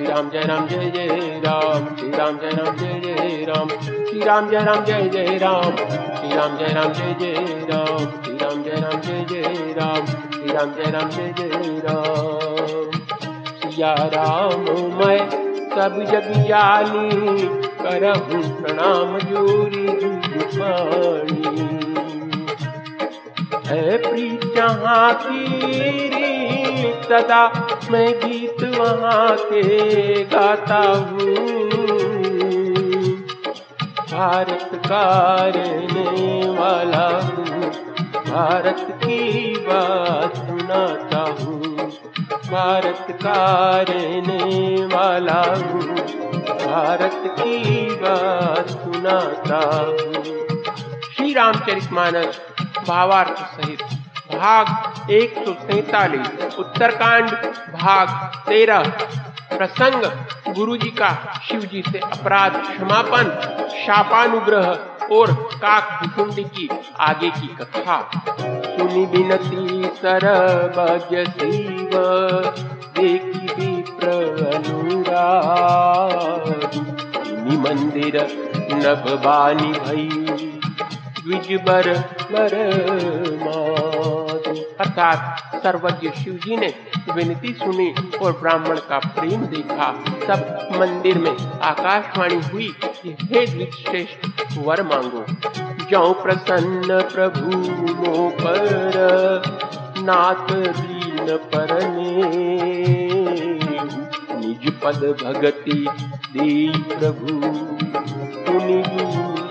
श्री राम जय राम जय जय राम श्री राम जय राम जय जय राम श्री राम जय राम जय जय राम श्री राम जय राम जय जय राम श्री राम जय राम जय जय राम श्री राम जय राम जय जय राम सिया राम मैं सब जग जानी करहूँ प्रणाम जोरी पानी है प्रीत जहाँ की सदा मैं गीत वहाँ के गाता हूँ। भारत का वाला हूँ। भारत की बात सुनाता हूँ। भारत का वाला हूँ। भारत की बात सुनाता हूँ। श्री रामचरित मानस भावार्थ सहित भाग एक सौ सैतालीस, उत्तरकांड, भाग तेरह, प्रसंग गुरु जी का शिव जी से अपराध क्षमापन शापानुग्रह और काक भुकुंडी की आगे की कथा। सुनी बिनती सरभज शिव, देखी विप्र अनुराग। मंदिर नभबानी भई, द्विजबर बर अर्थात सर्वज्ञ शिव जी ने विनती सुनी और ब्राह्मण का प्रेम देखा। तब मंदिर में आकाशवाणी हुई कि हे श्रेष्ठ वर मांगो। जो प्रसन्न प्रभु मो पर नाथ दीन परने। निज पद भगति दे प्रभु तुनि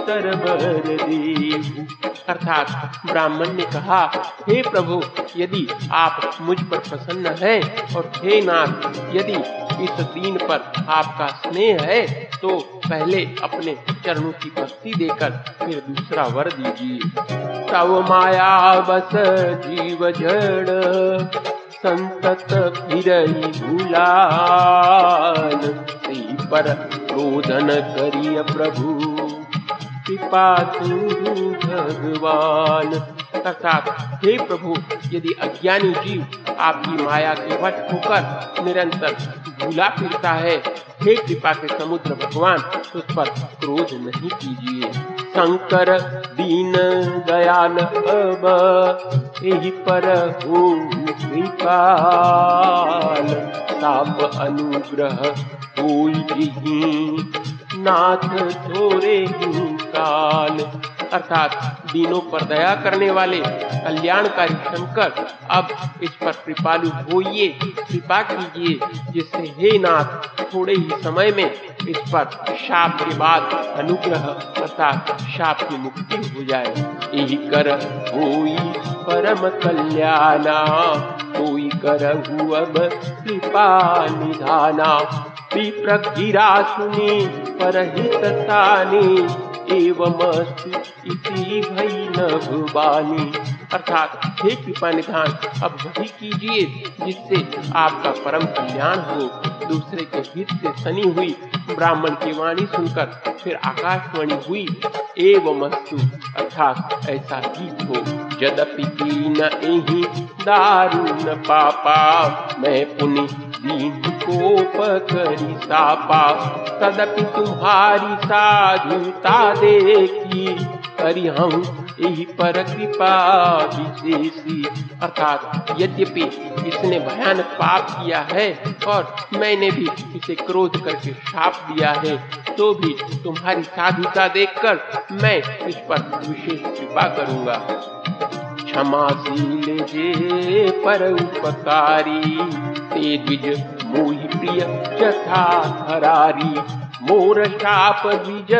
सरबर देव अर्थात ब्राह्मण ने कहा, हे प्रभु, यदि आप मुझ पर प्रसन्न हैं और हे नाथ, यदि इस दीन पर आपका स्नेह है तो पहले अपने चरणों की भक्ति देकर फिर दूसरा वर दीजिए। तव माया बस जीव जड़, संतत फिर भूलान पर रोदन करिय प्रभु। कृपा भगवान। अर्थात, हे प्रभु, यदि अज्ञानी जीव आपकी माया के वश होकर निरंतर भूला फिरता है, हे कृपा के समुद्र भगवान, उस पर क्रोध नहीं कीजिए। शंकर दीन दयाल अब, यही पर हो कृपाल। साप अनुग्रह कोई नाथ छोरे काल अर्थात दीनों पर दया करने वाले कल्याणकारी शंकर, अब इस पर कृपालु होइए, कृपा कीजिए, जिससे हे नाथ, थोड़े ही समय में इस पर शाप के बाद अनुग्रह अर्थात शाप की मुक्ति हो जाए। यही कर कोई परम कल्याणा कोई कर अब कृपा निधाना। विप्र सुनी परहित तानी एवं इति भई नभवानी अर्थात, हे कृपा निधान, अब वही कीजिए जिससे आपका परम कल्याण हो। दूसरे के हित से सनी हुई ब्राह्मण की वाणी सुनकर फिर आकाशवाणी हुई एवं अस्तु। अर्थात, ऐसा ही हो। यद्यपि की न दारुण पापा, मैं पुनि दीन को पकड़ी सापा। तदपि तुम्हारी साधुता देखी, करी हम यही पर कृपा विशेषी। अर्थात यद्यपि इसने भयानक पाप किया है और मैंने भी इसे क्रोध करके शाप दिया है तो भी तुम्हारी साधुता देखकर मैं इस पर विशेष कृपा करूँगा। क्षमाशील जे पर उपकारी। ते द्विज मोहि प्रिय, यथा हरारी। मोर शाप द्विज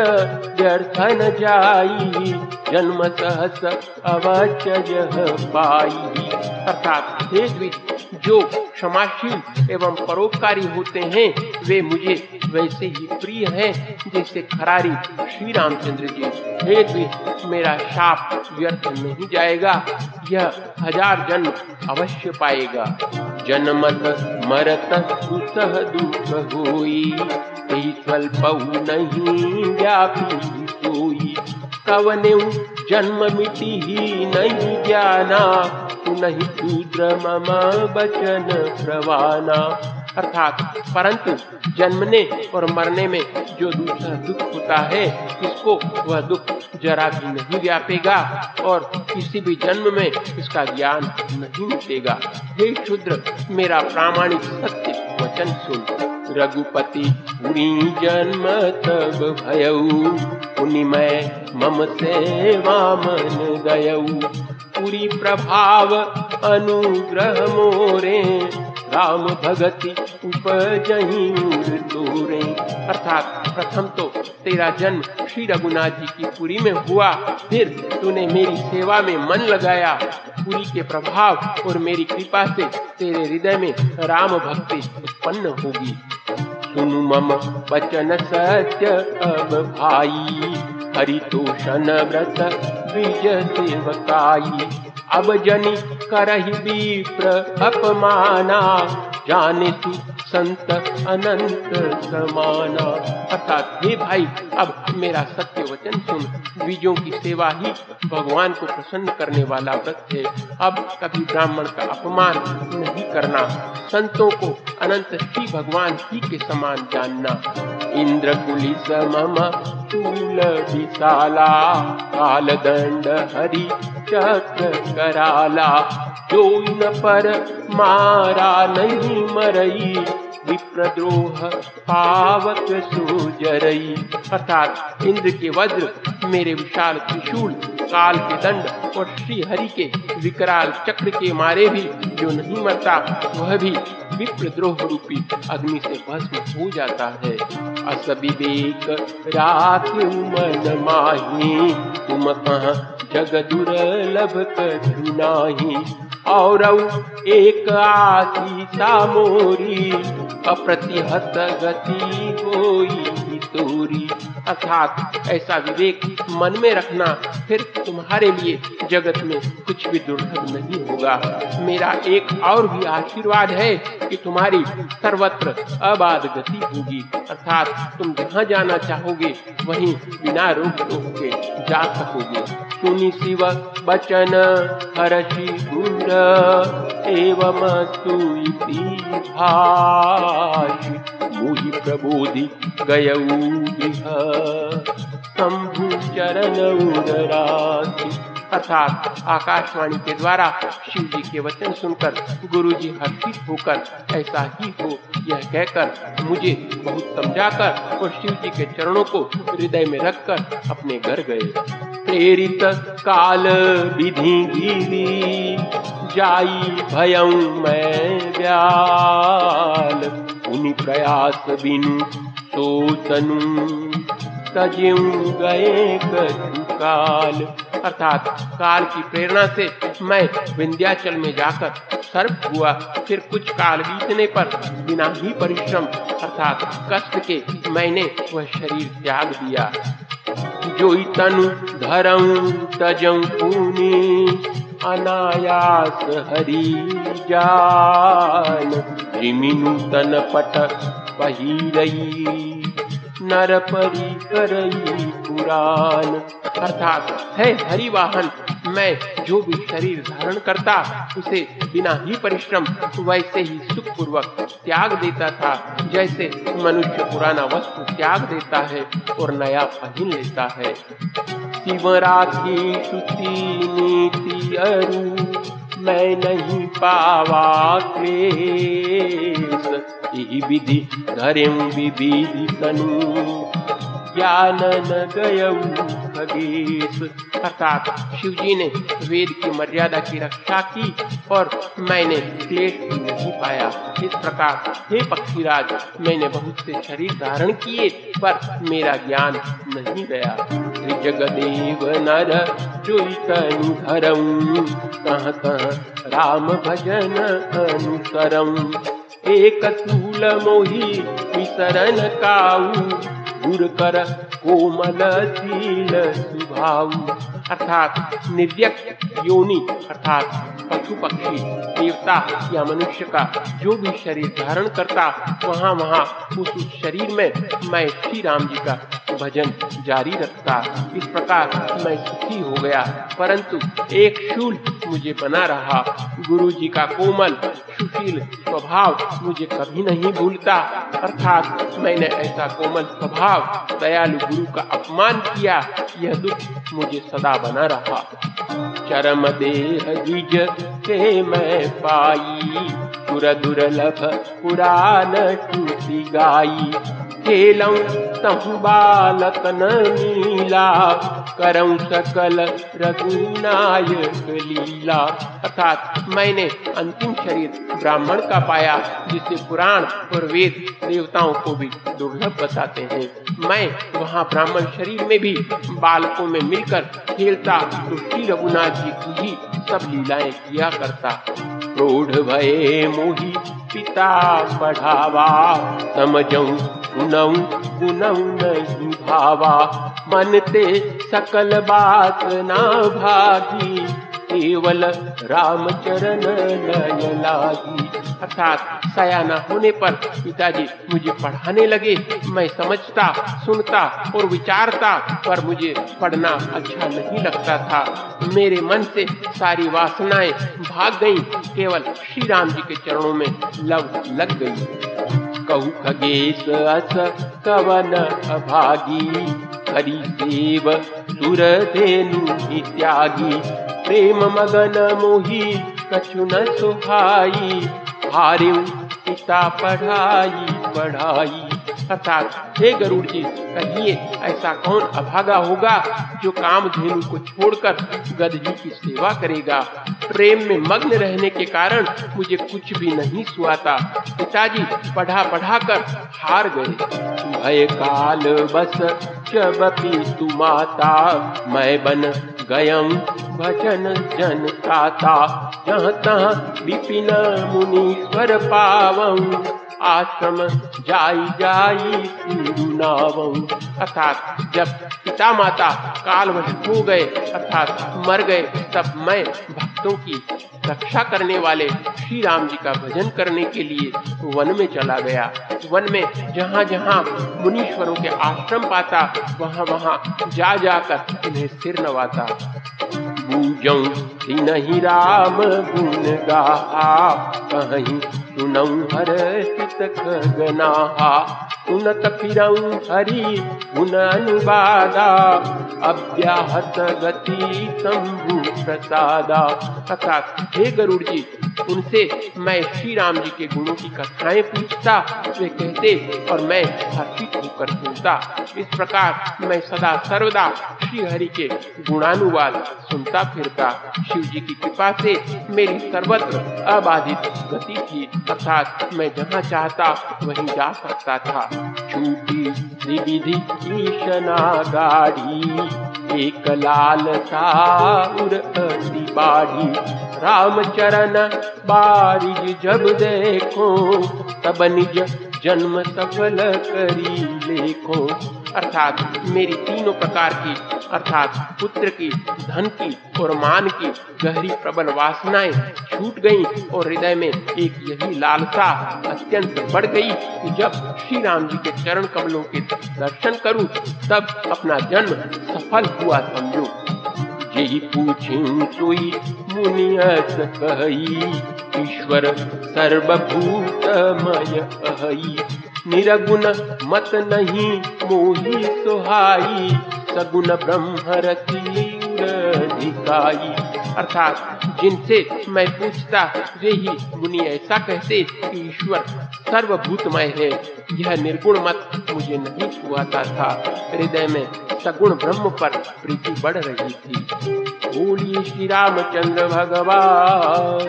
जर्थन जाई। जन्म सहस अवच पाई। अर्थात हे द्विज जो क्षमाशील एवं परोपकारी होते हैं, वे मुझे वैसे ही प्रिय हैं, जैसे खरारी श्री रामचंद्र जी। हे मेरा शाप व्यर्थ नहीं जाएगा, यह हज़ार जन्म अवश्य पाएगा। जन्मत मरत सुसह दुख होई नहीं व्यापी कवने जन्म मिटी ही नहीं जाना नहीं शूद्र मम बचन प्रवाना। अर्थात, परंतु जन्मने और मरने में जो दूसरा दुख होता है, इसको वह दुख जरा भी नहीं व्यापेगा और किसी भी जन्म में इसका ज्ञान नहीं मिटेगा। हे शुद्र मेरा प्रामाणिक सत्य वचन सुन। रघुपति पुरी जन्म तब भयऊ। पुनिमय मम सेवा मन गयऊ पुरी प्रभाव अनुग्रह मोरे। राम भगति उपजही तोरे अर्थात प्रथम तो तेरा जन्म श्री रघुनाथ जी की पुरी में हुआ। फिर तूने मेरी सेवा में मन लगाया। पुरी के प्रभाव और मेरी कृपा से तेरे हृदय में राम भक्ति उत्पन्न होगी। सुनु मम वचन सत्य अब भाई। हरितोषण व्रत प्रिय देवकाई अब जनि करही विप्र अपमाना। जाने तू संत अनंत समाना। अर्थात, हे भाई, अब मेरा सत्य वचन सुन। बीजों की सेवा ही भगवान को प्रसन्न करने वाला व्रत है। अब कभी ब्राह्मण का अपमान नहीं करना। संतों को अनंत श्री भगवान ही के समान जानना। इंद्र कुलिस मम शूल विशाला काल दंड हरि चक्र कराला। जो न पर मारा नहीं मरई, विप्रद्रोह पावक सुजरई। अर्थात इंद्र के वज्र मेरे विशाल त्रिशूल, काल के दंड और श्री हरि के विकराल चक्र के मारे भी जो नहीं मरता, वह भी विप्रद्रोह रूपी अग्नि से भस्म हो जाता है। अस विवेक रात मन माही, तुम कहा जग दुर्लभ कछु नाही। और एक आशीषा मोरी अप्रतिहत गति होई तोरी अर्थात ऐसा विवेक मन में रखना फिर तुम्हारे लिए जगत में कुछ भी दुर्लभ नहीं होगा। मेरा एक और भी आशीर्वाद है कि तुम्हारी सर्वत्र अबाध गति होगी। अर्थात तुम जहाँ जाना चाहोगे, वहीं बिना रोक टोक के जा सकोगे। सुनी शिव बचन हरषि गुर एवं भाष। मुहि प्रबोधि गयऊ शंभु चरण उदरासी अर्थात आकाशवाणी के द्वारा शिव जी के वचन सुनकर, गुरु जी हर्षित होकर, ऐसा ही हो यह कहकर, मुझे बहुत समझाकर और शिव जी के चरणों को हृदय में रखकर अपने घर गए। प्रेरित काल विधि जाई भयं मैं ब्याल उन्हीं प्रयास बिनु सोचनु तजेऊ गए काल। अर्थात काल की प्रेरणा से मैं विंध्याचल में जाकर सर्प हुआ, फिर कुछ काल बीतने पर बिना ही परिश्रम, अर्थात कष्ट के मैंने वह शरीर त्याग दिया। जो तनु धरऊ तजऊ अनायास हरी जान। रिमिनु तन पट पहिरई नर परी पुराण अर्थात, है हरि वाहन मैं जो भी शरीर धारण करता, उसे बिना ही परिश्रम, वैसे ही सुख पूर्वक त्याग देता था। जैसे मनुष्य पुराना वस्तु त्याग देता है और नया पहन लेता है। शिवरात्रि नीति अरु मैं नहीं पावा विधि धरे विधि तनु ज्ञान न गयऊ खगेश अर्थात शिव जी ने वेद की मर्यादा की रक्षा की और मैंने क्लेश नहीं पाया। इस प्रकार हे पक्षीराज, मैंने बहुत से शरीर धारण किए, पर मेरा ज्ञान नहीं गया। जगदेव नर चुतनु धरम कह राम भजन अनुसरम एक तूल मोही विसरन काऊ गुर कर कोमल शील स्वभाव अर्थात निर्व्यक्त योनि, अर्थात पशु पक्षी, देवता या मनुष्य का जो भी शरीर धारण करता वहाँ वहाँ उस शरीर में मैं श्री राम जी का भजन जारी रखता। इस प्रकार मैं सुखी हो गया, परंतु एक शूल मुझे बना रहा। गुरु जी का कोमल, सुशील स्वभाव मुझे कभी नहीं भूलता। अर्थात मैंने ऐसा कोमल स्वभाव, दयालु गुरु का अपमान किया, यह दुख मुझे सदा बना रहा। चरम देह द्विज के मैं पाई, सुर दुर्लभ पुराण टूटी गाई। खेलऊ बालक नीला करऊ सकल रघुनायक लीला। अर्थात मैंने अंतिम शरीर ब्राह्मण का पाया, जिसे पुराण और वेद देवताओं को भी दुर्लभ बताते हैं। मैं वहाँ ब्राह्मण शरीर में भी बालकों में मिलकर खेलता श्री रघुनाथ जी की ही सब लीलाएँ किया करता। प्रौढ़ भये मोही पिता पढ़ावा गुनऊ गुनऊ नहीं भावा मन ते सकल बात ना भागी, केवल राम चरण लय लागी। अर्थात सयाना होने पर पिताजी मुझे पढ़ाने लगे। मैं समझता, सुनता और विचारता, पर मुझे पढ़ना अच्छा नहीं लगता था। मेरे मन से सारी वासनाएँ भाग गईं। केवल श्री राम जी के चरणों में लव लग गई। कहू खगेश अस कवन अभागी हरि देव सुर धेनु त्यागी प्रेम मगन मोही कछु न सुहाई हारे पिता पढ़ाई पढ़ाई। अर्थात, हे गरुड़ जी कहिए, ऐसा कौन अभागा होगा जो काम धेनु को छोड़कर गदही की सेवा करेगा? प्रेम में मग्न रहने के कारण मुझे कुछ भी नहीं सुहाता पिताजी पढ़ा पढ़ा कर हार गए। भय काल बस जब भी माता। मैं बन गयम भजन जन ताता। जहाँ तहाँ विपिन मुनीश्वर पावं आश्रम जाई जाई सिरुनावं अर्थात जब पिता माता कालवश हो गए, अर्थात मर गए, तब मैं भक्तों की रक्षा करने वाले श्री राम जी का भजन करने के लिए वन में चला गया। वन में जहाँ जहाँ मुनीश्वरों के आश्रम पाता वहाँ वहाँ जा जाकर उन्हें सिर नवाता। नहीं राम गुण गाहा, कहीं सुनऊ हर सित खगनाहा सुनत फिरऊ हरि गुण अनुवादा अव्याहत गति शंभु प्रसादा। अर्थात हे गरुड़ जी उनसे मैं श्री राम जी के गुणों की कथाएँ पूछता, वे कहते और मैं हर्षित होकर सुनता इस प्रकार मैं सदा सर्वदा श्री हरि के गुणानुवाद सुनता फिरता। शिव जी की कृपा से मेरी सर्वत्र अबाधित गति थी, अर्थात मैं जहाँ चाहता, वहीं जा सकता था। छूटी त्रिविधि ईशना गाड़ी एक लाल चार अति बाढ़ी राम चरण बारिज जब देखो, तब निज जन्म सफल करी लेखो। अर्थात मेरी तीनों प्रकार की, अर्थात पुत्र की, धन की और मान की गहरी प्रबल वासनाएँ छूट गईं और हृदय में एक यही लालसा अत्यंत बढ़ गई कि जब श्री राम जी के चरण कमलों के दर्शन करूँ, तब अपना जन्म सफल हुआ समझो। यही पूछी सोई मुनियस कही, ईश्वर सर्वभूतमय निरगुण मत नहीं मोही सुहाई, सगुण ब्रह्म अधिकाई अर्थात जिनसे मैं पूछता वे ही मुनि ऐसा कहते कि ईश्वर सर्वभूतमय है, यह निर्गुण मत मुझे नहीं छुआता था। हृदय में सगुण ब्रह्म पर प्रीति बढ़ रही थी। बोलिए श्री रामचंद्र भगवान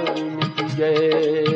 जय।